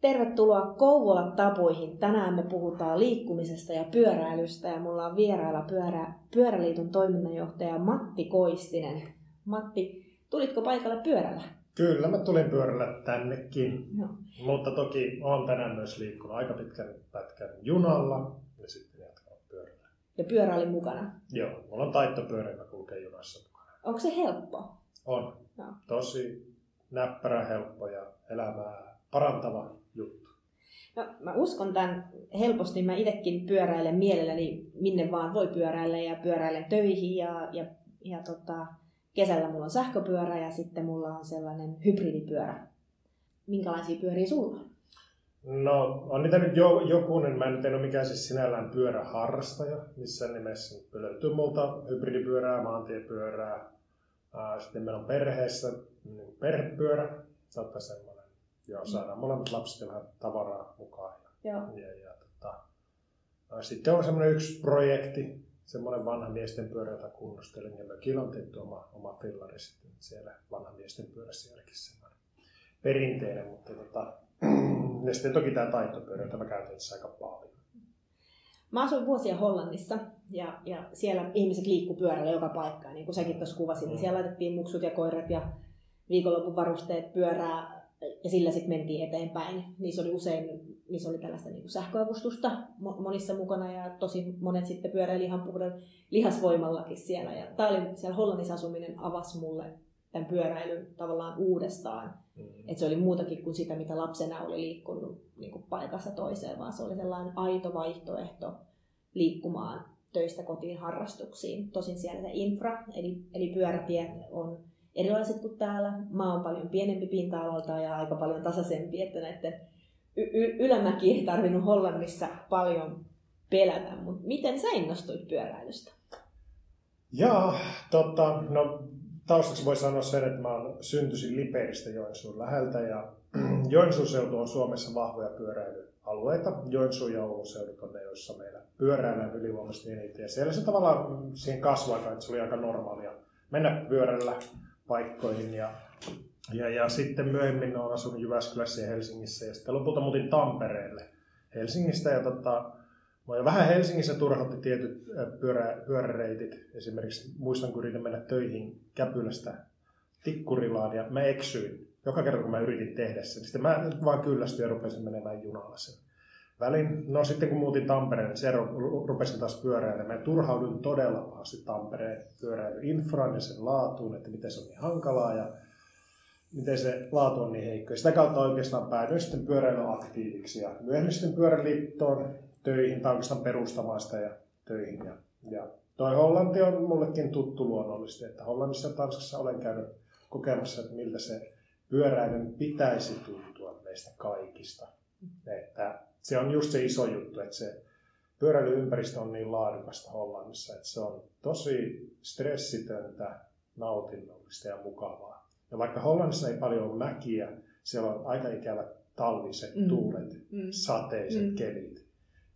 Tervetuloa Kouvola tapoihin. Tänään me puhutaan liikkumisesta ja pyöräilystä ja mulla on vierailla pyörä, Pyöräliiton toiminnanjohtaja Matti Koistinen. Matti, tulitko paikalle pyörällä? Kyllä, mä tulin pyörällä tännekin. Joo. Mutta toki on tänään myös liikkunut aika pitkän pätkän junalla ja sitten jatkanut pyörällä. Ja pyörä oli mukana? Joo, mulla on taittopyörä, joka kulkee junassa mukana. Onko se helppo? On. Joo. Tosi näppärä, helppo ja elämää parantava juttu. No, mä uskon tämän helposti. Mä itsekin pyöräilen mielelläni minne vaan voi pyöräillä ja pyöräilen töihin ja, ja, ja tota, kesällä mulla on sähköpyörä ja sitten mulla on sellainen hybridipyörä. Minkälaisia pyöriä sulla on? No, on niitä nyt jo, jokunen. Mä en ole mikään siis sinällään pyöräharrastaja missään nimessä. Löytyy multa hybridipyörää, maantiepyörää. Sitten meillä on perheessä niin perhepyörä. Saattaa semmoinen. Joo, saadaan molemmat lapset ja vähän tavaraa mukaan. Joo. Ja, ja, tota, sitten on semmoinen yksi projekti, semmoinen vanha miesten pyörä, jota kunnostelin, ja mökillä on tehty oma, oma fillari sitten siellä vanha miesten pyörässä sielläkin semmoinen perinteinen, mutta tota, ja sitten toki tämä taittopyörä, jota mä käytän aika paljon. Mä asuin vuosia Hollannissa ja, ja siellä ihmiset liikku pyörällä joka paikkaan, niin kuin säkin tuossa kuvasit, niin mm. siellä laitettiin muksut ja koirat ja viikonlopun varusteet pyörää ja sillä sitten mentiin eteenpäin. Niissä oli usein niissä oli tällaista niin sähköavustusta monissa mukana ja tosi monet sitten pyöräili ihan puhdan lihasvoimallakin siellä. Ja tämä oli siellä Hollannissa asuminen avasi mulle tämän pyöräilyn tavallaan uudestaan. Mm-hmm. Että se oli muutakin kuin sitä, mitä lapsena oli liikkunut niin kuin paikassa toiseen, vaan se oli sellainen aito vaihtoehto liikkumaan töistä kotiin harrastuksiin. Tosin siellä se infra, eli, eli pyörätiet on erilaiset kuin täällä. Maa on paljon pienempi pinta-alalta ja aika paljon tasaisempi, että näiden y- ylämäki ei tarvinnut Hollannissa paljon pelätä, mutta miten sä innostuit pyöräilystä? Jaa, tota, no taustaksi voi sanoa sen, että mä olen syntyisin Liperistä Joensuun läheltä ja Joensuun seutu on Suomessa vahvoja pyöräilyalueita. Joensuu ja Oulun seudut on ne, joissa meillä pyöräillään ylivoimaisesti eniten. Ja siellä se tavallaan siihen kasvaa, että se oli aika normaalia mennä pyörällä paikkoihin ja ja, ja sitten myöhemmin olen asunut Jyväskylässä ja Helsingissä ja sitten lopulta muutin Tampereelle Helsingistä. Ja tota, Mä vähän Helsingissä turhautti tietyt pyörä, pyöräreitit. Esimerkiksi muistan, kun yritin mennä töihin Käpylästä Tikkurilaan ja mä eksyin. Joka kerta, kun mä yritin tehdä sen, sitten mä vaan kyllästyin ja rupesin menemään junalla sen välin. No sitten kun muutin Tampereen, niin se rupesin taas pyöräilemään. Turhaudun todella pahasti Tampereen pyöräilyinfraan ja sen laatuun, että miten se on niin hankalaa. Ja miten se laatu on niin heikko. Ja sitä kautta oikeastaan päädyin sitten pyöräilyaktiiviksi ja myöhemmin sitten pyöräliittoon töihin tai oikeastaan perustamaan sitä ja töihin. Ja, ja toi Hollanti on mullekin tuttu luonnollisesti, että Hollannissa ja Tanskassa olen käynyt kokemassa, että miltä se pyöräilyn pitäisi tuntua meistä kaikista. Että se on just se iso juttu, että se pyöräilyympäristö on niin laadukasta Hollannissa, että se on tosi stressitöntä, nautinnollista ja mukavaa. Ja vaikka Hollannissa ei paljon ole mäkiä, siellä on aika ikävät talviset mm. tuulet, mm. sateiset mm. kelit.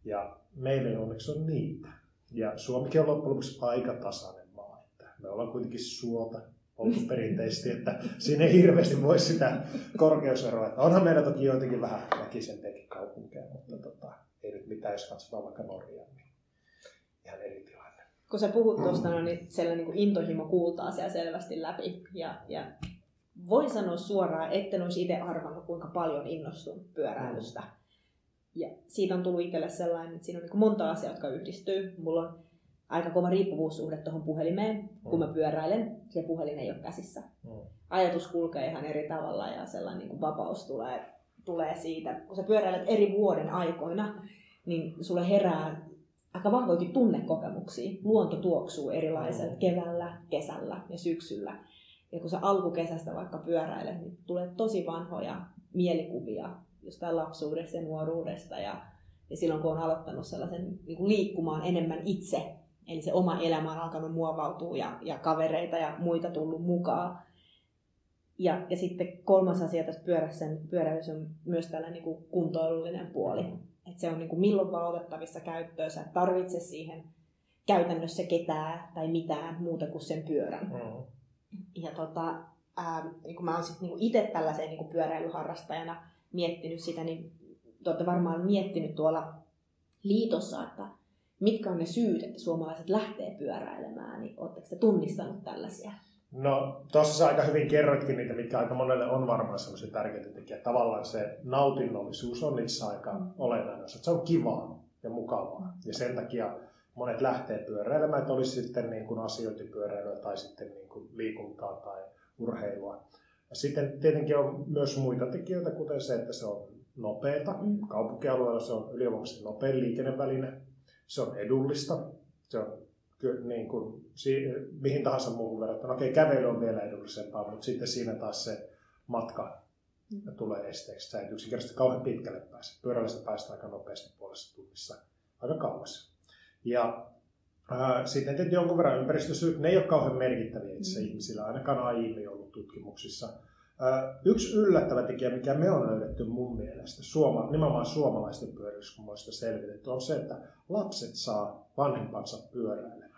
Ja meillä ei onneksi ole niitä. Ja Suomikin on loppujen lopuksi aika tasainen maa. Että me ollaan kuitenkin suota oltu perinteisesti, että siinä ei hirveästi voi sitä korkeuseroa. Että onhan meillä toki joitakin vähän väkisempiäkin kaupunkeja, mutta tota, ei nyt mitään, jos katsotaan vaikka Norjaa, niin ihan eri tilanne. Kun sä puhut tuosta, no, niin siellä niin kuin intohimo kuultaa siellä selvästi läpi. Ja, ja voin sanoa suoraan, etten olisi itse arvannut, kuinka paljon innostun pyöräilystä. Ja siitä on tullut itselle sellainen, että siinä on niin monta asiaa, jotka yhdistyy. Mulla on aika kova riippuvuussuhde tuohon puhelimeen, kun mä pyöräilen. Se puhelin ei ole käsissä. Ajatus kulkee ihan eri tavalla ja sellainen niin kuin vapaus tulee, tulee siitä. Kun sä pyöräilet eri vuoden aikoina, niin sulle herää aika vahvoikin tunnekokemuksia. Luonto tuoksuu erilaiselta keväällä, kesällä ja syksyllä. Ja kun sä alkukesästä vaikka pyöräilet, niin tulee tosi vanhoja mielikuvia jostain lapsuudesta ja nuoruudesta. Ja, ja silloin kun on aloittanut sellaisen niin kuin liikkumaan enemmän itse, eli se oma elämä on alkanut muovautua ja, ja kavereita ja muita tullut mukaan. Ja, ja sitten kolmas asia tässä pyörässä, pyöräilyssä on myös tällainen niin kuin kuntoilullinen puoli. Että se on niin kuin milloin vaan otettavissa käyttöön. Sä et tarvitse siihen käytännössä ketään tai mitään muuta kuin sen pyörän. Mm. Ja tota, ää, niin kuin mä oon sitten niin itse tällaisen niin kuin pyöräilyharrastajana miettinyt sitä, niin te olette varmaan miettinyt tuolla liitossa, että mitkä on ne syyt, että suomalaiset lähtee pyöräilemään, niin oletteko te tunnistanut tällaisia? No, tuossa sä aika hyvin kerroitkin niitä, mitkä aika monelle on varmaan sellaisia tärkeitä tekijä. Tavallaan se nautinnollisuus on itse aika mm. olennainen osa. Se on kivaa ja mukavaa. Ja sen takia monet lähtee pyöräilemään, että olisi sitten niin kuin asiointipyöräilyä tai sitten niin kuin liikuntaa tai urheilua. Ja sitten tietenkin on myös muita tekijöitä, kuten se, että se on nopeata. Mm. Kaupunkialueella se on ylivoimaisesti nopein liikenneväline. Se on edullista. Se on niin kuin, mihin tahansa muuhun verrattuna. Okei, kävely on vielä edullisempaa, mutta sitten siinä taas se matka mm. tulee esteeksi. Sä et yksinkertaisesti kauhean pitkälle pääse. Pyörällä päästään aika nopeasti puolessa tunnissa aika kauas. Ja ää, sitten tietysti jonkun verran ympäristösyyt, ne ei ole kauhean merkittäviä itse mm. ihmisillä, ainakaan aiemmin ollut tutkimuksissa. Yksi yllättävä tekijä, mikä me on löydetty mun mielestä, suoma, nimenomaan suomalaisten pyöräilyskumoista selvitetty, on se, että lapset saa vanhempansa pyöräilemään.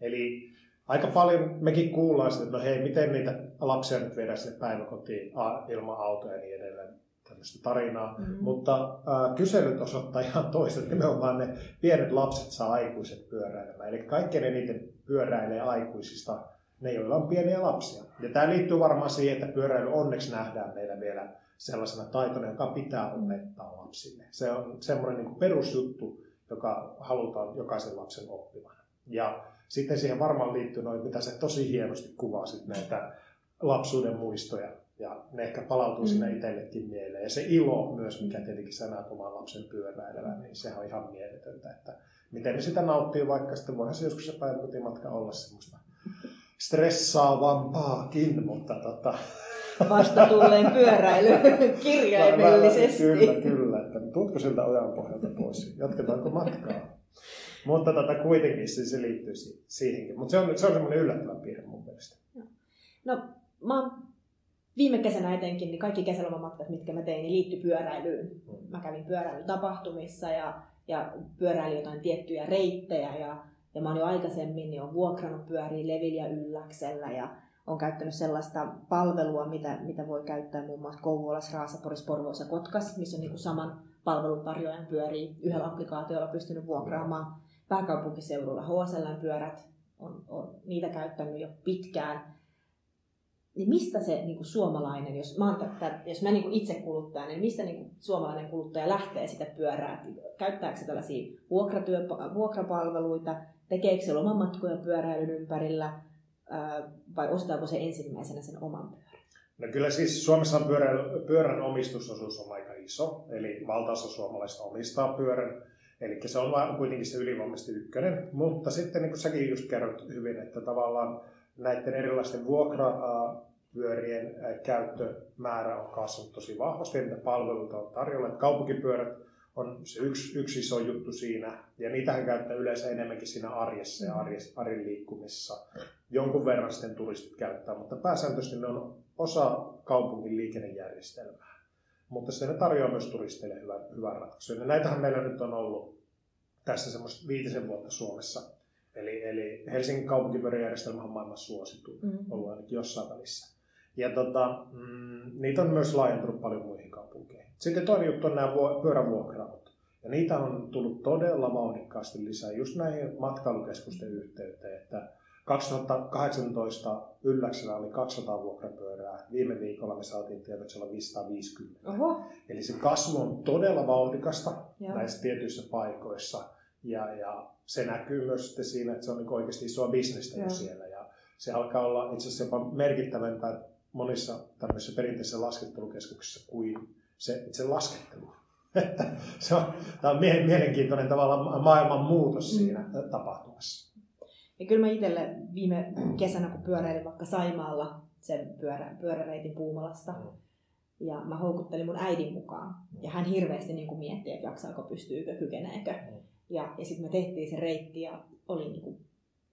Eli aika paljon mekin kuullaan sitä, että no hei, miten niitä lapsia nyt viedään sinne päiväkotiin ilman autoja ja niin edelleen tämmöistä tarinaa, mm-hmm. mutta äh, kyselyt osoittaa ihan toista, että nimenomaan ne pienet lapset saa aikuiset pyöräilemään. Eli kaikkein eniten pyöräilee aikuisista ne, joilla on pieniä lapsia. Ja tämä liittyy varmaan siihen, että pyöräily onneksi nähdään meillä vielä sellaisena taitona, joka pitää opettaa lapsille. Se on semmoinen niin perusjuttu, joka halutaan jokaisen lapsen oppivan. Ja sitten siihen varmaan liittyy noin, mitä se tosi hienosti kuvasit, näitä lapsuuden muistoja ja ne ehkä palautuu mm. sinne itsellekin mieleen. Ja se ilo myös, mikä tietenkin sä näet oman lapsen pyöräilevän, niin sehän on ihan mieletöntä. Että miten ne sitä nauttii, vaikka sitten voihan se joskus se päiväkotimatka olla semmoista stressaavampaakin, mutta tota... Vasta tulleen pyöräily kirjaimellisesti. kyllä, kyllä. Että tuutko siltä ojan pohjalta pois? Jatketaanko matkaa? mutta tota, kuitenkin se, se liittyy siihenkin. Mutta se on, se on semmoinen yllättävä piirre mun mielestä. No, mä oon viime kesänä etenkin, niin kaikki kesälomamatkat, mitkä mä tein, niin liittyi pyöräilyyn. Mä kävin pyöräilytapahtumissa ja, ja pyöräilin jotain tiettyjä reittejä ja, ja mä oon jo aikaisemmin on vuokrannut pyöriä Levillä ja Ylläksellä ja on käyttänyt sellaista palvelua, mitä, mitä voi käyttää muun muassa Kouvolassa, Raasaporissa, Porvoossa ja Kotkas, missä on niin kuin saman palveluntarjoajan pyörii yhdellä applikaatiolla pystynyt vuokraamaan. Pääkaupunkiseudulla HSL-pyörät, on, on niitä käyttänyt jo pitkään. Niin mistä se niin kuin suomalainen, jos mä, tämän, jos mä niin kuin itse kuluttaja, niin mistä niin kuin suomalainen kuluttaja lähtee sitä pyörää? Käyttääkö se tällaisia vuokratyö, vuokrapalveluita, tekeekö se lomamatkoja pyöräilyn ympärillä vai ostaako se ensimmäisenä sen oman pyörän? No kyllä siis Suomessa pyörän, pyörän omistusosuus on aika iso, eli valtaosa suomalaista omistaa pyörän. Eli se on kuitenkin se ylivoimaisesti ykkönen, mutta sitten niin kuin säkin just kerrot hyvin, että tavallaan näiden erilaisten vuokrapyörien käyttömäärä on kasvanut tosi vahvasti, mitä palveluita on tarjolla. Kaupunkipyörät on se yksi, yksi iso juttu siinä, ja niitähän käyttää yleensä enemmänkin siinä arjessa ja arjes, arjen liikkumisessa. Jonkun verran sitten turistit käyttää, mutta pääsääntöisesti ne on osa kaupungin liikennejärjestelmää. Mutta se ne tarjoaa myös turisteille hyvän, hyvän ratkaisun. Ja näitähän meillä nyt on ollut tässä semmoista viitisen vuotta Suomessa Eli, eli Helsingin kaupunkipyöräjärjestelmä on maailman suosittu, mm-hmm. ollut ainakin jossain välissä. Ja tota, mm, niitä on myös laajentunut paljon muihin kaupunkeihin. Sitten toinen juttu on nämä pyörävuokraamot. Ja niitä on tullut todella vauhdikkaasti lisää just näihin matkailukeskusten yhteyteen, että 2018 Ylläksellä oli 200 vuokrapyörää. Viime viikolla me saatiin tietää, että siellä on 550. Oho. Eli se kasvu on todella vauhdikasta ja. näissä tietyissä paikoissa. Ja, ja se näkyy myös sitten siinä, että se on niin oikeasti isoa bisnestä jo siellä. Ja se alkaa olla itse asiassa jopa merkittävämpää monissa tämmöisissä perinteisissä laskettelukeskuksissa kuin se itse laskettelu. Se on, tämä on mielenkiintoinen tavalla maailman muutos mm. siinä mm. tapahtumassa. Ja kyllä mä itselle viime kesänä, kun pyöräilin vaikka Saimaalla sen pyörä, pyöräreitin Puumalasta, mm. ja mä houkuttelin mun äidin mukaan. Mm. Ja hän hirveästi niin kuin mietti, että jaksaako, pystyykö, kykeneekö. Mm. Ja, ja sitten me tehtiin se reitti ja oli niinku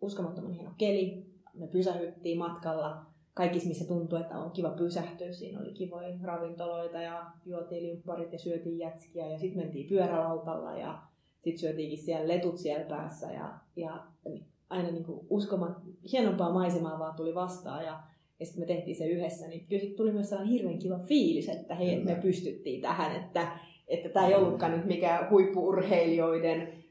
uskomattoman hieno keli. Me pysähyttiin matkalla kaikissa, missä tuntui, että on kiva pysähtyä. Siinä oli kivoja ravintoloita ja juotiin limpparit ja syötiin jätskiä. Ja sitten mentiin pyörälautalla ja sitten syötiinkin siellä letut siellä päässä. Ja, ja aina niin kuin uskomat, hienompaa maisemaa vaan tuli vastaan. Ja, ja sitten me tehtiin se yhdessä, niin kyllä tuli myös sellainen hirveän kiva fiilis, että hei, me pystyttiin tähän, että, että tämä ei ollutkaan nyt mikään huippuurheilijoiden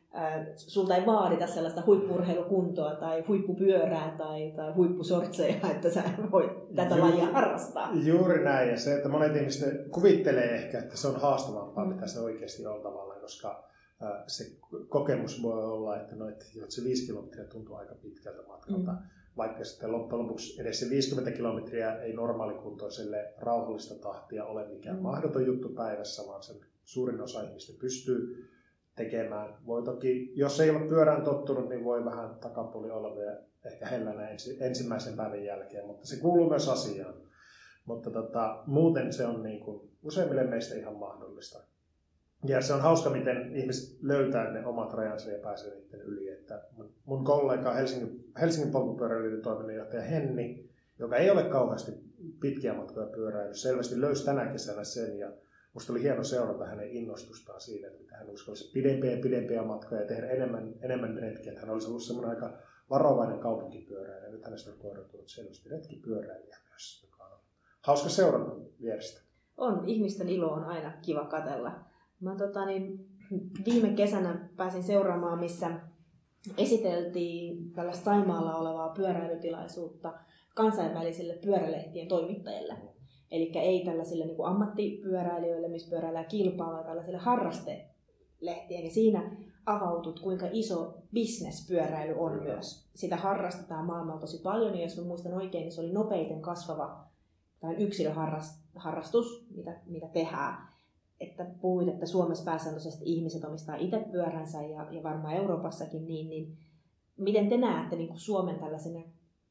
sulta ei vaadita sellaista huippurheilukuntoa tai huippupyörää tai, tai huippusortseja, että sä voit tätä Ju- lajia harrastaa. Juuri näin. Ja se, että monet ihmiset kuvittelee ehkä, että se on haastavampaa, mm. mitä se oikeasti on tavallaan, koska se kokemus voi olla, että, no, että se viisi kilometriä tuntuu aika pitkältä matkalta. Mm. Vaikka sitten loppujen lopuksi edes se 50 kilometriä ei normaalikuntoiselle rauhallista tahtia ole mikään mm. mahdoton juttu päivässä, vaan sen suurin osa ihmistä pystyy tekemään. Voi toki, jos ei ole pyörään tottunut, niin voi vähän takapuoli olla vielä ehkä hellänä ensi, ensimmäisen päivän jälkeen, mutta se kuuluu myös asiaan. Mutta tota, muuten se on niin kuin useimmille meistä ihan mahdollista. Ja se on hauska, miten ihmiset löytää ne omat rajansa ja pääsee niiden yli. Että mun kollega Helsingin, Helsingin polkupyöräilijöiden toiminnanjohtaja Henni, joka ei ole kauheasti pitkiä matkoja pyöräillyt, selvästi löysi tänä kesänä sen ja Musta oli hieno seurata hänen innostustaan siinä, että hän uskalsi pidempiä ja pidempiä matkoja ja tehdä enemmän, enemmän retkiä. Hän olisi ollut semmoinen aika varovainen kaupunkipyöräilijä. Nyt hänestä on koiratunut selvästi retkipyöräilijä myös, joka on hauska seurata vierestä. On, ihmisten ilo on aina kiva katella. Mä tota, niin, viime kesänä pääsin seuraamaan, missä esiteltiin tällaista Saimaalla olevaa pyöräilytilaisuutta kansainvälisille pyörälehtien toimittajille. Eli ei tällaisille niin kuin ammattipyöräilijöille, missä pyöräillään kilpaa, vaan tällaisille harrastelehtien. Ja siinä avautut, kuinka iso bisnespyöräily on myös. Sitä harrastetaan maailmalla tosi paljon, ja jos mä muistan oikein, niin se oli nopeiten kasvava tai yksilöharrastus, mitä, mitä tehdään. Että puhuit, että Suomessa pääsääntöisesti ihmiset omistaa itse pyöränsä ja, ja varmaan Euroopassakin niin, niin miten te näette niin kuin Suomen tällaisena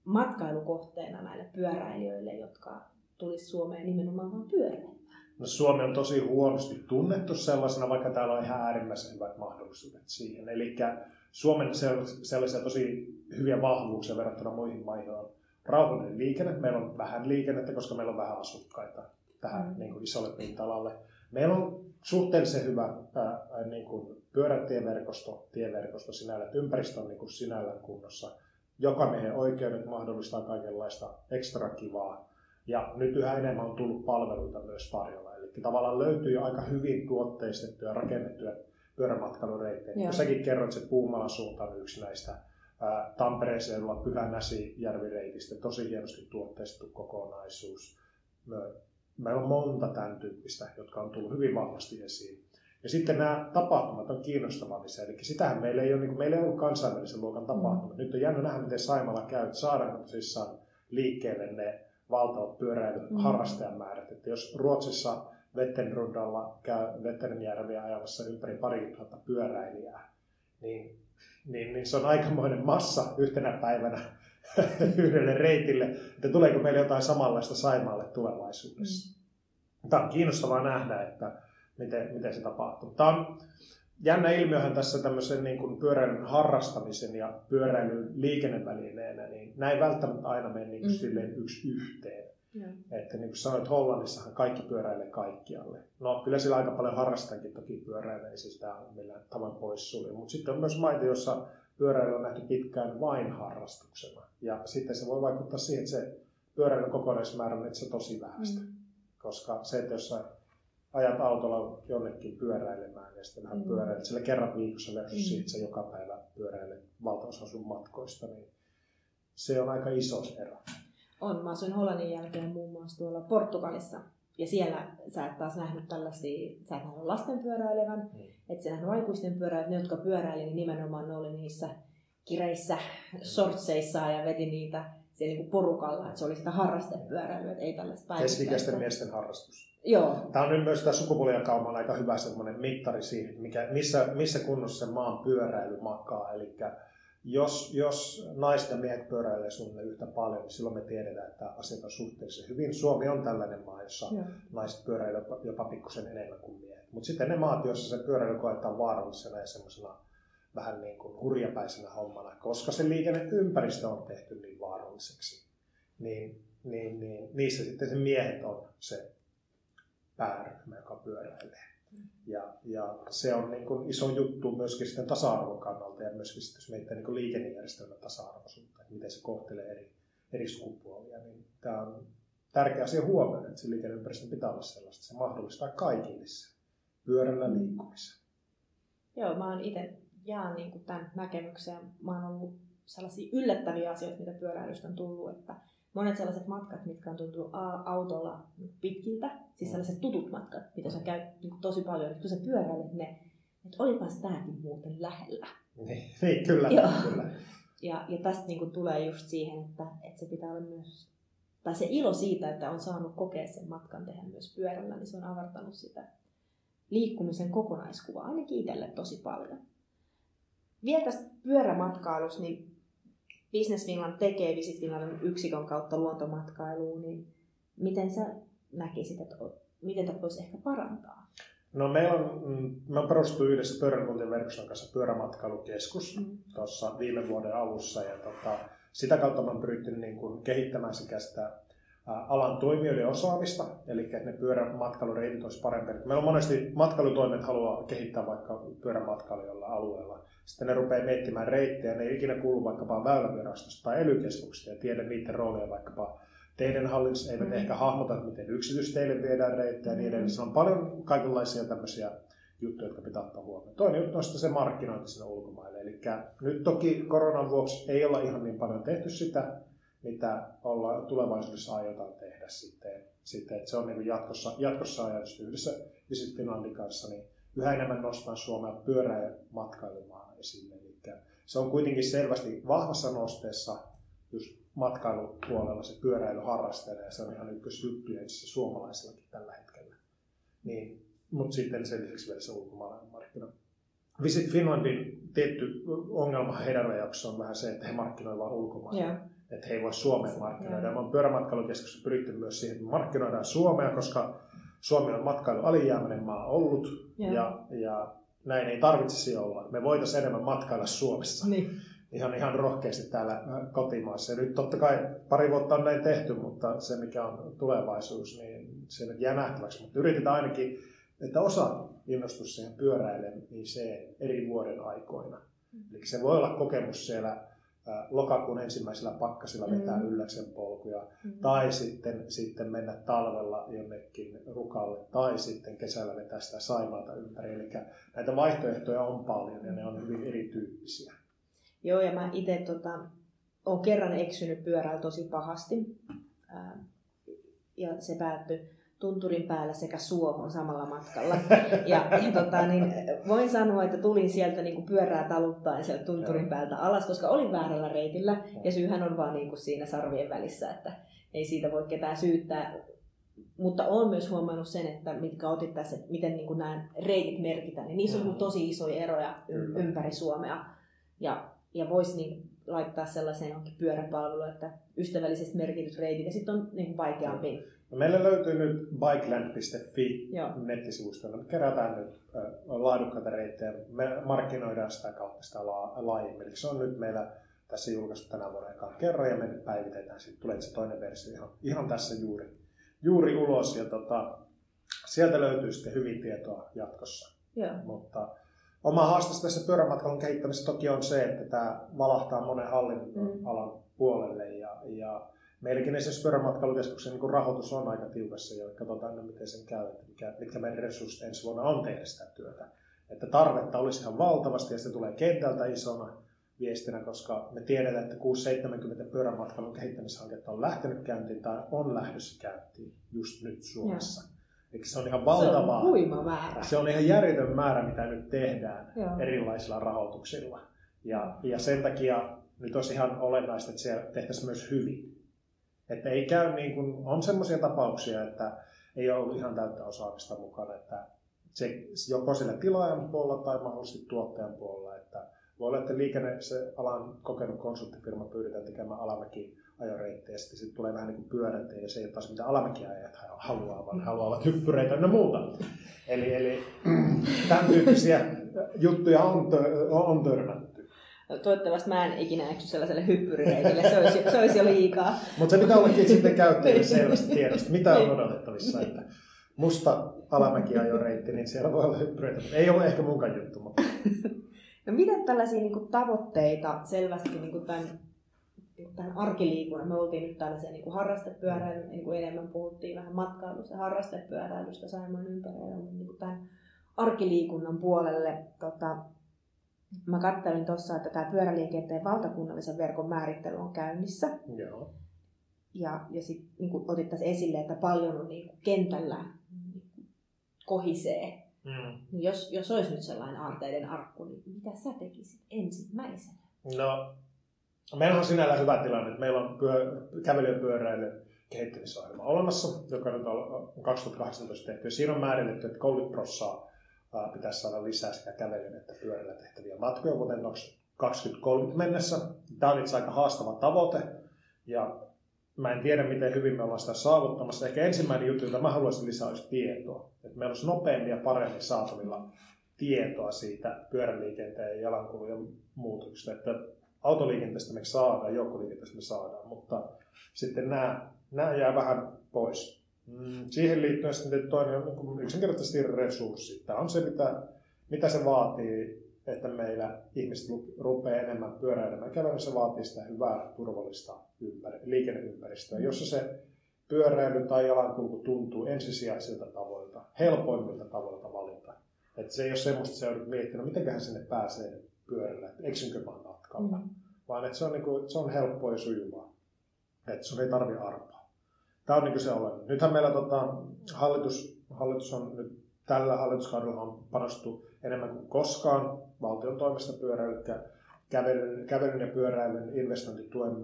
matkailukohteena näille pyöräilijöille, jotka tulisi Suomeen nimenomaan vain pyöräilemään? No Suomi on tosi huonosti tunnettu sellaisena, vaikka täällä on ihan äärimmäisen hyvät mahdollisuudet siihen. Eli Suomen sellaisia tosi hyviä vahvuuksia verrattuna muihin maihin on rauhallinen liikenne. Meillä on vähän liikennettä, koska meillä on vähän asukkaita tähän mm. niin kuin isolle pinta-alalle. Meillä on suhteellisen hyvä ää, niin kuin pyörätieverkosto, tieverkosto sinällä, että ympäristö on niin kuin sinällään kunnossa. Joka meidän oikeudet mahdollistaa kaikenlaista ekstra kivaa ja nyt yhä enemmän on tullut palveluita myös tarjolla. Eli tavallaan löytyy aika hyvin tuotteistettuja ja rakennettuja pyörämatkailureittejä. Ja säkin kerroit, että Puumalan suunta on yksi näistä. Tampereen seudulla Pyhä Näsijärvi-reitistä, tosi hienosti tuotteistettu kokonaisuus. Meillä on monta tämän tyyppistä, jotka on tullut hyvin vahvasti esiin. Ja sitten nämä tapahtumat on kiinnostavaa lisää. Eli sitähän meillä ei ole, niin meillä ei ollut kansainvälisen luokan tapahtumat. Mm. Nyt on jännä nähdä, miten Saimalla käy, saadaanko tosissaan liikkeelle ne valtavat pyöräilyn mm. harrastajamäärät. Että jos Ruotsissa Vettenrundalla käy Vetternjärviä ajamassa ympäri pari tuhatta pyöräilijää, niin, niin, niin se on aikamoinen massa yhtenä päivänä yhdelle reitille, että tuleeko meille jotain samanlaista Saimaalle tulevaisuudessa. Mm. Tämä on kiinnostavaa nähdä, että miten, miten se tapahtuu. Tämä on jännä ilmiöhän tässä tämmöisen niin kuin pyöräilyn harrastamisen ja pyöräilyn liikennevälineenä, niin näin välttämättä aina mene niin kuin mm. silleen yksi yhteen. Ja. Että niin kuin sanoit, Hollannissahan kaikki pyöräilee kaikkialle. No kyllä sillä aika paljon harrastajakin toki pyöräilee, ei siis tämä on millään tavan poissulje. Mutta sitten on myös maita, joissa pyöräily on nähty pitkään vain harrastuksena. Ja sitten se voi vaikuttaa siihen, että se pyöräilyn kokonaismäärä on itse tosi vähäistä. Mm. Koska se, että jos ajat autolla jonnekin pyöräilemään ja sitten vähän mm. pyöräilet sillä kerran viikossa versus mm. siitä, että joka päivä pyöräilet valtaosa sun matkoista, niin se on aika iso ero. On. Mä asuin Hollannin jälkeen muun muassa tuolla Portugalissa. Ja siellä sä et taas nähnyt tällaisia, sä et nähnyt lasten pyöräilevän, mm. et sä nähnyt aikuisten pyöräilevän. Ne, jotka pyöräili, niin nimenomaan ne oli niissä kireissä sortseissa ja veti niitä siellä niin porukalla, että se oli sitä harrastepyöräilyä, ei tällaista päivittäistä. Keskikäisten miesten harrastus. Joo. Tämä on nyt myös tämä sukupuolijakauma aika hyvä semmoinen mittari siihen, mikä, missä, missä kunnossa se maan pyöräily makaa. Eli jos, jos naiset ja miehet pyöräilee suunnilleen yhtä paljon, niin silloin me tiedetään, että asiat on suhteellisen hyvin. Suomi on tällainen maa, jossa Joo. naiset pyöräilee jopa, jopa pikkusen enemmän kuin miehet. Mutta sitten ne maat, joissa se pyöräily koetaan vaarallisena ja semmoisena vähän niin kuin hurjapäisenä hommana, koska se liikenneympäristö on tehty niin vaaralliseksi, niin, niin, niin niissä sitten se miehet on se pääryhmä, joka pyöräilee. Ja, ja se on niin kuin iso juttu myöskin sitten tasa-arvon kannalta ja myöskin sitten, jos mietitään niin liikennejärjestelmän tasa-arvoisuutta, että miten se kohtelee eri, eri sukupuolia, niin tämä on tärkeä asia huomioida, että se liikenneympäristö pitää olla sellaista, että se mahdollistaa kaikille pyörällä liikkumisen. Joo, mä oon itse jaan niin kuin tämän näkemyksen. Mä oon ollut sellaisia yllättäviä asioita, mitä pyöräilystä on tullut, että monet sellaiset matkat, mitkä on tuntunut autolla pitkiltä, siis mm. sellaiset tutut matkat, mitä sä käyt niin tosi paljon, kun sä pyöräilet ne, että olipas tämäkin muuten lähellä. Niin, niin kyllä, Joo. kyllä. Ja, ja tästä niin kuin tulee just siihen, että, että se pitää olla myös, tai se ilo siitä, että on saanut kokea sen matkan tehdä myös pyörällä, niin se on avartanut sitä liikkumisen kokonaiskuvaa, ainakin itselle tosi paljon. Vielä tästä pyörämatkailusta, niin Business Finland tekee Visit Finlandin yksikön kautta luontomatkailuun, niin miten sä näkisit, että miten tätä voisi ehkä parantaa? No meillä on, mm, me on perustettu yhdessä pyöräkuntien verkoston kanssa pyörämatkailukeskus mm. tuossa viime vuoden alussa ja tota, sitä kautta me on pyritty niin kuin kehittämään sekä sitä alan toimijoiden osaamista, eli että ne pyörämatkailureitit olisi parempi. Meillä on monesti matkailutoimet haluaa kehittää vaikka pyörämatkailijoilla alueella. Sitten ne rupeaa miettimään reittejä, ne ei ikinä kuulu vaikkapa väylävirastosta tai ely ja tiedä niiden roolia vaikkapa teidän hallinnassa, eivät mm. ehkä hahmota, miten yksityisteille viedään reittejä ja niin edelleen. Se on paljon kaikenlaisia tämmöisiä juttuja, jotka pitää ottaa huomioon. Toinen juttu on se markkinointi sinne ulkomaille. Eli nyt toki koronan vuoksi ei olla ihan niin paljon tehty sitä, mitä olla, tulevaisuudessa aiotaan tehdä sitten. sitten että se on niin jatkossa, jatkossa ajatus yhdessä Visit Finlandin kanssa, niin yhä enemmän nostaa Suomea pyörä- matkailumaan esille. Eli se on kuitenkin selvästi vahvassa nosteessa just matkailupuolella se pyöräilyharrasteena ja se on ihan ykkösjuttu ja itse suomalaisillakin tällä hetkellä. Niin, mutta sitten sen lisäksi vielä se ulkomaalainen markkina. Visit Finlandin tietty ongelma heidän rajauksensa on vähän se, että he markkinoivat ulkomaille. Yeah että he ei voi Suomeen markkinoida. Ja on pyörämatkailukeskuksessa pyritty myös siihen, että markkinoidaan Suomea, koska Suomi on matkailu alijäämäinen maa ollut ja, ja näin ei tarvitsisi olla. Me voitaisiin enemmän matkailla Suomessa. Niin. Ihan, ihan rohkeasti täällä äh, kotimaassa. Ja nyt totta kai pari vuotta on näin tehty, mutta se mikä on tulevaisuus, niin se jää nähtäväksi. Mutta yritetään ainakin, että osa innostus siihen pyöräilemiseen eri vuoden aikoina. Mm. Eli se voi olla kokemus siellä lokakuun ensimmäisellä pakkasilla vetää mm. ylläksen polkuja, mm. tai sitten, sitten mennä talvella jonnekin rukalle, tai sitten kesällä vetää sitä Saimaalta ympäri. Eli näitä vaihtoehtoja on paljon ja ne on hyvin erityyppisiä. Joo, ja mä itse tota, olen kerran eksynyt pyörällä tosi pahasti. ja se päättyi tunturin päällä sekä suohon samalla matkalla. Ja, ja tota, niin, voin sanoa, että tulin sieltä niin kuin pyörää taluttaen sieltä tunturin päältä alas, koska olin väärällä reitillä. Ja syyhän on vaan niin kuin siinä sarvien välissä, että ei siitä voi ketään syyttää. Mutta olen myös huomannut sen, että mitkä otit tässä, että miten niin kuin nämä reitit merkitään, niin niissä on tosi isoja eroja ympäri Suomea. Ja, ja voisi niin laittaa sellaiseen pyöräpalveluun, että ystävällisesti merkityt reitit ja sitten on niin vaikeampi meillä löytyy nyt bikeland.fi nettisivustolla. Me kerätään nyt laadukkaita reittejä. Me markkinoidaan sitä kautta sitä la- laajemmin. Eli se on nyt meillä tässä julkaistu tänä vuonna ekaan kerran ja me nyt päivitetään. Sitten tulee se toinen versio ihan, ihan tässä juuri, juuri ulos. Ja tota, sieltä löytyy sitten hyvin tietoa jatkossa. Joo. Mutta oma haaste tässä pyörämatkalun kehittämisessä toki on se, että tämä valahtaa monen hallinnonalan mm. puolelle ja, ja meilläkin esimerkiksi pyörämatkailukeskuksen niin rahoitus on aika tiukassa ja katsotaan, no, miten sen käy, että mikä, mitkä meidän resurssit ensi vuonna on tehdä sitä työtä. Että tarvetta olisi ihan valtavasti ja se tulee kentältä isona viestinä, koska me tiedetään, että 670 pyörämatkailun kehittämishanketta on lähtenyt käyntiin tai on lähdössä käyntiin just nyt Suomessa. Ja. Eli se on ihan valtava. Se on huima määrä. Se on ihan järjetön määrä, mitä nyt tehdään Joo. erilaisilla rahoituksilla. Ja, ja sen takia nyt olisi ihan olennaista, että se tehtäisiin myös hyvin. Että ei käy niin kuin, on semmoisia tapauksia, että ei ole ollut ihan täyttä osaamista mukana, että se joko sillä tilaajan puolella tai mahdollisesti tuottajan puolella, että voi olla, että liikenne, se alan kokenut konsulttifirma pyydetään tekemään alamäki ajoreittejä, ja sitten sit tulee vähän niin kuin pyörätä, ja se ei ole taas mitä alamäkiajat haluaa, vaan haluavat hyppyreitä ja muuta. Eli, eli tämän tyyppisiä juttuja on, on törmännyt. Toivottavasti mä en ikinä eksy sellaiselle hyppyrireitille, se olisi, se olisi jo liikaa. Mutta se pitää ollakin sitten käyttäjille niin. selvästi tiedosta, mitä on odotettavissa. Että musta alamäkiajoreitti, niin siellä voi olla hyppyreitä, mutta ei ole ehkä munkaan juttu. Mutta... No mitä tällaisia niin kuin, tavoitteita selvästi niin kuin tämän tähän arkiliikunnan. Me oltiin nyt tällaisia niin kuin harrastepyöräilyn, niin kuin enemmän puhuttiin vähän matkailusta harrastepyöräilystä Saimaan ympärillä, mutta niin kuin tämän arkiliikunnan puolelle tota, mä kattelin tuossa, että tämä pyöräliikenteen valtakunnallisen verkon määrittely on käynnissä. Joo. Ja, ja sitten niin otit tässä esille, että paljon on niin kuin kentällä niin kuin kohisee. Mm. Niin jos, jos olisi nyt sellainen aarteiden arkku, niin mitä sä tekisit ensimmäisenä? No, meillä on sinällä hyvä tilanne, että meillä on pyö, kävely- ja pyöräily kehittämisohjelma olemassa, joka nyt on 2018 tehty. Siinä on määritelty, että 30 prosenttia pitäisi saada lisää sekä kävelyn että pyörällä tehtäviä matkoja vuoteen 2030 mennessä. Tämä on itse aika haastava tavoite ja mä en tiedä, miten hyvin me ollaan sitä saavuttamassa. Ehkä ensimmäinen juttu, jota mä haluaisin lisää, olisi tietoa. Että meillä olisi nopeammin ja paremmin saatavilla tietoa siitä pyöräliikenteen ja jalankulun muutoksista. Että autoliikenteestä me saadaan, joukkoliikenteestä me saadaan, mutta sitten nämä, nämä jää vähän pois. Mm, siihen liittyen sitten toinen on niin yksinkertaisesti resurssi. Tämä on se, mitä, mitä se vaatii, että meillä ihmiset rupeaa enemmän pyöräilemään. Kävelyä se vaatii sitä hyvää, turvallista ympäri, liikenneympäristöä, jossa se pyöräily tai jalankulku tuntuu ensisijaisilta tavoilta, helpoimmilta tavoilta valita. Että se ei ole semmoista, että se joudut miettimään, mitenköhän sinne pääsee pyörällä, että eksynkö mä matkalla. Mm. Vaan että se on, niin kuin, se on helppoa ja sujuvaa. Että sun ei tarvi arpaa. Tämä on niin se olen. Nythän meillä tota, hallitus, hallitus on nyt tällä hallituskaudella on panostu enemmän kuin koskaan valtion toimesta pyöräily, kävelyn, kävelyn ja pyöräilyn investointituen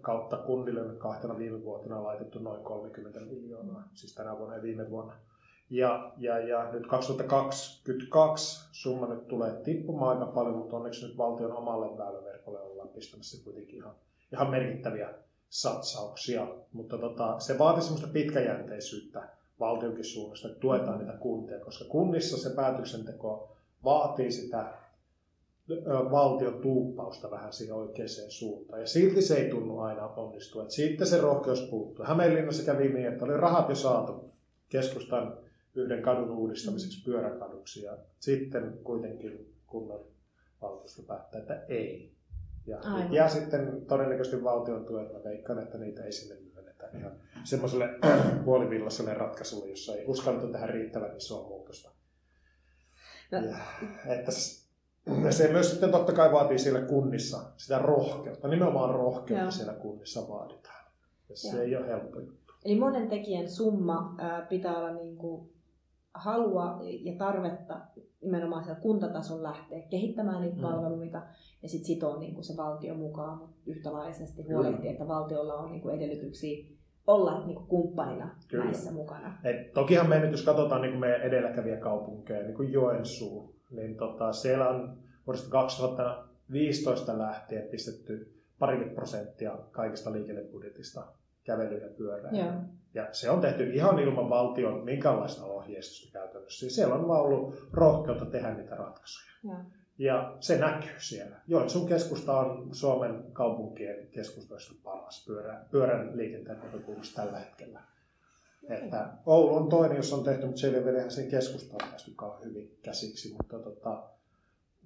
kautta kunnille nyt kahtena viime vuotena laitettu noin 30 miljoonaa, siis tänä vuonna ja viime vuonna. Ja, ja, ja nyt 2022 summa nyt tulee tippumaan aika paljon, mutta onneksi nyt valtion omalle väyläverkolle ollaan pistämässä kuitenkin ihan, ihan merkittäviä satsauksia. Mutta tota, se vaatii semmoista pitkäjänteisyyttä valtionkin suunnasta, että tuetaan niitä kuntia, koska kunnissa se päätöksenteko vaatii sitä valtion tuuppausta vähän siihen oikeaan suuntaan. Ja silti se ei tunnu aina onnistua. Että siitä se rohkeus puuttuu. Hämeenlinnassa kävi niin, että oli rahat jo saatu keskustan yhden kadun uudistamiseksi pyöräkaduksi. Ja sitten kuitenkin kunnan valtuusto päättää, että ei. Ja Aivan. jää sitten todennäköisesti valtion tuet. Mä veikkaan, että niitä ei sinne myönnetä ihan semmoiselle puolivillaiselle ratkaisulle, jossa ei uskalleta tehdä riittävän isoa muutosta. No. Ja, että se myös sitten totta kai vaatii siellä kunnissa sitä rohkeutta, nimenomaan rohkeutta Joo. siellä kunnissa vaaditaan. Ja se Joo. ei ole helppo juttu. Eli monen tekijän summa ää, pitää olla niin kuin halua ja tarvetta nimenomaan siellä kuntatason lähteä kehittämään niitä mm. palveluita ja sitten sitoa niin kuin se valtio mukaan, mutta yhtälaisesti huolehtia, että valtiolla on niin kuin edellytyksiä olla niin kuin kumppanina Kyllä. näissä mukana. Et tokihan me nyt, jos katsotaan niin kuin meidän edelläkävijäkaupunkeja, niin kuin Joensuu, niin tota, siellä on vuodesta 2015 lähtien pistetty parikymmentä prosenttia kaikista liikennebudjetista kävely ja pyöräily. Yeah. Ja se on tehty ihan ilman valtion minkälaista ohjeistusta käytännössä. Ja siellä on vaan ollut rohkeutta tehdä niitä ratkaisuja. Yeah. Ja se näkyy siellä. Joensuun keskusta on Suomen kaupunkien keskustoista paras pyörän, pyörän liikenteen näkökulmasta tällä hetkellä. Että Oulu on toinen, jos on tehty, mutta siellä ei sen keskustaan päästy hyvin käsiksi. Mutta tota,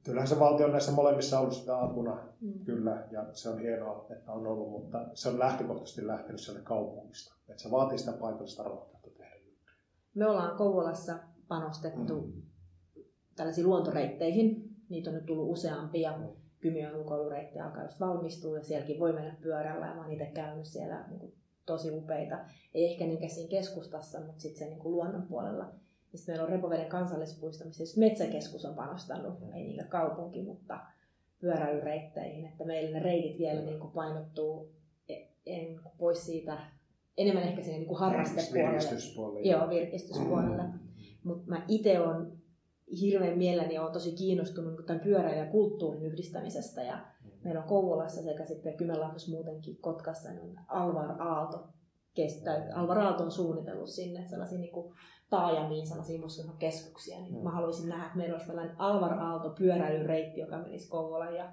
kyllähän se valtio on näissä molemmissa ollut sitä apuna, mm. kyllä, ja se on hienoa, että on ollut, mutta se on lähtökohtaisesti lähtenyt sieltä kaupungista. Että se vaatii sitä paikallista rohkeutta tehdä. Me ollaan Kouvolassa panostettu mm. tällaisiin luontoreitteihin. Niitä on nyt tullut useampia. Mm. Kymiön ulkoilureittejä alkaa just valmistua ja sielläkin voi mennä pyörällä. Ja mä oon itse käynyt siellä niin kuin, tosi upeita. Ei ehkä niinkään siinä keskustassa, mutta sitten se niin kuin luonnon puolella sitten meillä on Repoveden kansallispuisto, missä metsäkeskus on panostanut, ei niinkään kaupunki, mutta pyöräilyreitteihin. Että meillä ne reitit vielä niin kuin painottuu e- en, pois siitä, enemmän ehkä sinne niin kuin harrastepuolelle. Virkistyspuolelle. Joo, virkistyspuolelle. Mm. Mutta mä itse olen hirveän mielelläni olen tosi kiinnostunut niin tämän pyöräilyn ja kulttuurin yhdistämisestä. Ja mm. meillä on Kouvolassa sekä sitten Kymenlaaksossa muutenkin Kotkassa niin Alvar Aalto kestää. Alvar Aalto on suunnitellut sinne sellaisia niin kuin taajamiin sellaisia keskuksia, niin mm. mä haluaisin nähdä, että meillä olisi tällainen Alvar Aalto pyöräilyreitti, joka menisi Kouvolan ja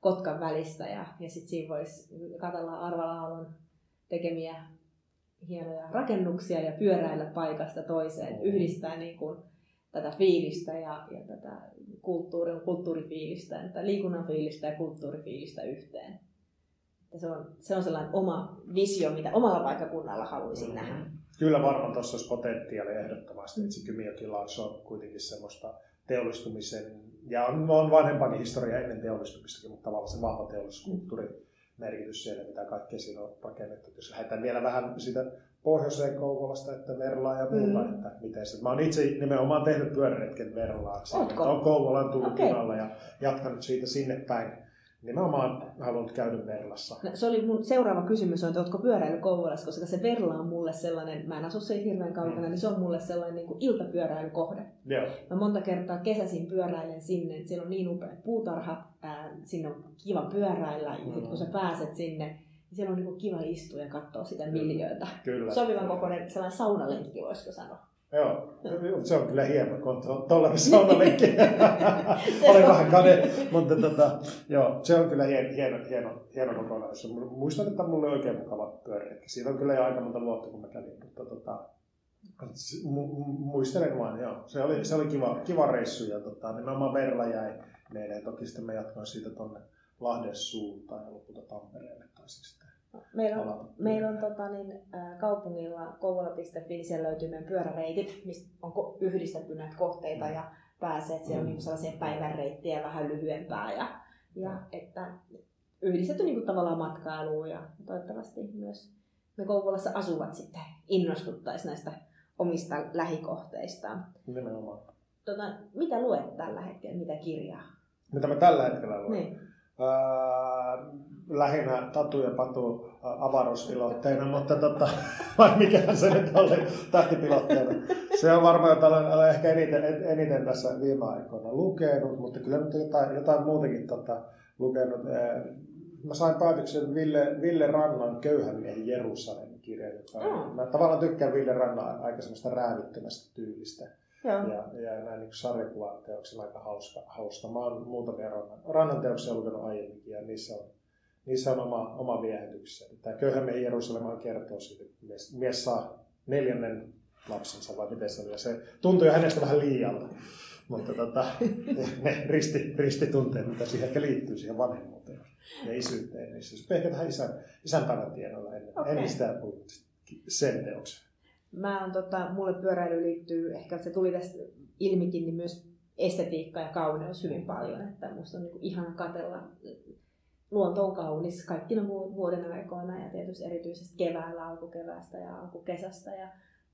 Kotkan välistä ja, ja sitten siinä voisi katsella Arval Aallon tekemiä hienoja rakennuksia ja pyöräillä paikasta toiseen, mm. yhdistää niin kuin tätä fiilistä ja, ja tätä kulttuurin, kulttuurifiilistä, että liikunnan fiilistä ja kulttuurifiilistä yhteen. Että se, on, se on sellainen oma visio, mitä omalla paikkakunnalla haluaisin mm. nähdä. Kyllä varmaan tuossa olisi potentiaalia ehdottomasti. Mm. Kymiokilla on kuitenkin semmoista teollistumisen, ja on, on vanhempakin historia ennen teollistumistakin, mutta tavallaan se vahva teollisuuskulttuuri merkitys siellä, mitä kaikkea siinä on rakennettu. Jos lähdetään vielä vähän sitä pohjoiseen Kouvolasta, että Verlaa ja muuta, mm. että miten se. Mä oon itse nimenomaan tehnyt pyöräretken Verlaaksi. Oon Kouvolan tullut okay. ja jatkanut siitä sinne päin Nimenomaan halunnut käydä Verlassa. No, se oli mun seuraava kysymys, on, että oletko pyöräillyt Kouvolassa, koska se Verla on mulle sellainen, mä en asu siitä hirveän kaukana, mm. niin se on mulle sellainen niin kuin iltapyöräilykohde. Joo. Mä monta kertaa kesäisin pyöräilen sinne, että siellä on niin upeat puutarhat, ää, sinne on kiva pyöräillä, ja mm. sitten kun sä pääset sinne, niin siellä on niin kuin kiva istua ja katsoa sitä miljöötä. Kyllä. Sopivan kokoinen sellainen saunalenkki, voisiko sanoa. Joo, se on kyllä hieno, kun on tuollainen saunalenkki. Olen vähän kade, mutta tota, joo, se on kyllä hieno, hieno, hieno, hieno kokonaisuus. Muistan, että mulla oli oikein mukava pyöräretki. Siitä on kyllä jo aika monta vuotta, kun mä kävin, mutta tota, muistelen vaan, joo. Se oli, se oli kiva, kiva reissu ja tota, nimenomaan Verla jäi meille. Toki sitten mä jatkoin siitä tonne Lahden suuntaan ja lopulta Tampereelle taisin sitten Meillä on, meillä on tota, niin, kaupungilla kouvola.fi, niin siellä löytyy meidän pyöräreitit, mistä on yhdistetty näitä kohteita mm. ja pääsee, että siellä on niin sellaisia päivänreittejä vähän lyhyempää ja, ja että yhdistetty niin kuin, tavallaan matkailuun ja toivottavasti myös me Kouvolassa asuvat sitten innostuttaisiin näistä omista lähikohteistaan. Nimenomaan. Tota, mitä luet tällä hetkellä, mitä kirjaa? Mitä mä tällä hetkellä luen? Niin. Öö, lähinnä Tatu ja Patu avaruuspilotteina, mutta tota, vai mikä se nyt oli tähtipilotteina. Se on varmaan jotain, olen ehkä eniten, eniten tässä viime aikoina lukenut, mutta kyllä nyt jotain, jotain muutakin tota, lukenut. Mä sain päätöksen Ville, Ville Rannan Köyhän miehen Jerusalemin kirja, joka mm. mä tavallaan tykkään Ville Rannan aika semmoista räävittömästä tyylistä. Joo. Ja, ja näin niin sarjakuvateoksilla aika hauska, hauska. Mä oon muutamia rannan, rannan teoksia lukenut aiemminkin ja niissä on niissä on oma, oma viehätyksensä. Tämä köyhämme Jerusalema kertoo siitä, että mies, mies saa neljännen lapsensa, vai miten se oli. Ja se tuntui hänestä vähän liialta. Mutta tota, ne risti, ristitunteet, mitä siihen ehkä liittyy siihen vanhemmuuteen ja isyyteen, niin se ehkä tähän isän, isänpäivän tienoilla ennen, okay. ennen sitä sen teoksen. Mä on, tota, mulle pyöräily liittyy, ehkä se tuli tästä ilmikin, niin myös estetiikka ja kauneus hyvin paljon. Että musta on niin ihan katella luonto on kaunis kaikkina vuoden aikoina ja tietysti erityisesti keväällä, alkukeväästä ja alkukesästä ja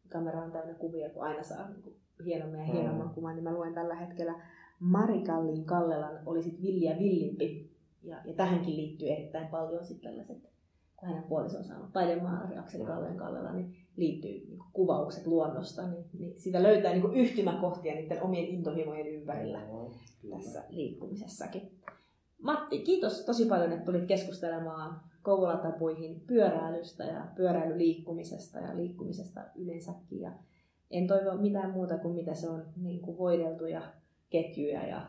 kamera on täynnä kuvia, kun aina saa niin hienomman ja hienomman mm. kuvan, niin mä luen tällä hetkellä Marikallin Kallelan oli sitten Villi ja Villimpi. Ja, ja tähänkin liittyy erittäin paljon sitten tällaiset, kun hänen puoliso on saanut taidemaalari Akseli Kalleen Kallela, niin liittyy niin kuvaukset luonnosta, niin, niin sitä löytää niin yhtymäkohtia niiden omien intohimojen ympärillä mm, tässä liikkumisessakin. Matti, kiitos tosi paljon, että tulit keskustelemaan Kouvolatapuihin pyöräilystä ja pyöräilyliikkumisesta ja liikkumisesta yleensäkin. Ja en toivo mitään muuta kuin mitä se on niin kuin voideltuja ketjuja ja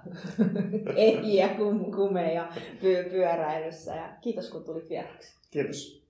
ehjiä kumeja pyöräilyssä. Ja kiitos kun tulit vieraksi. Kiitos.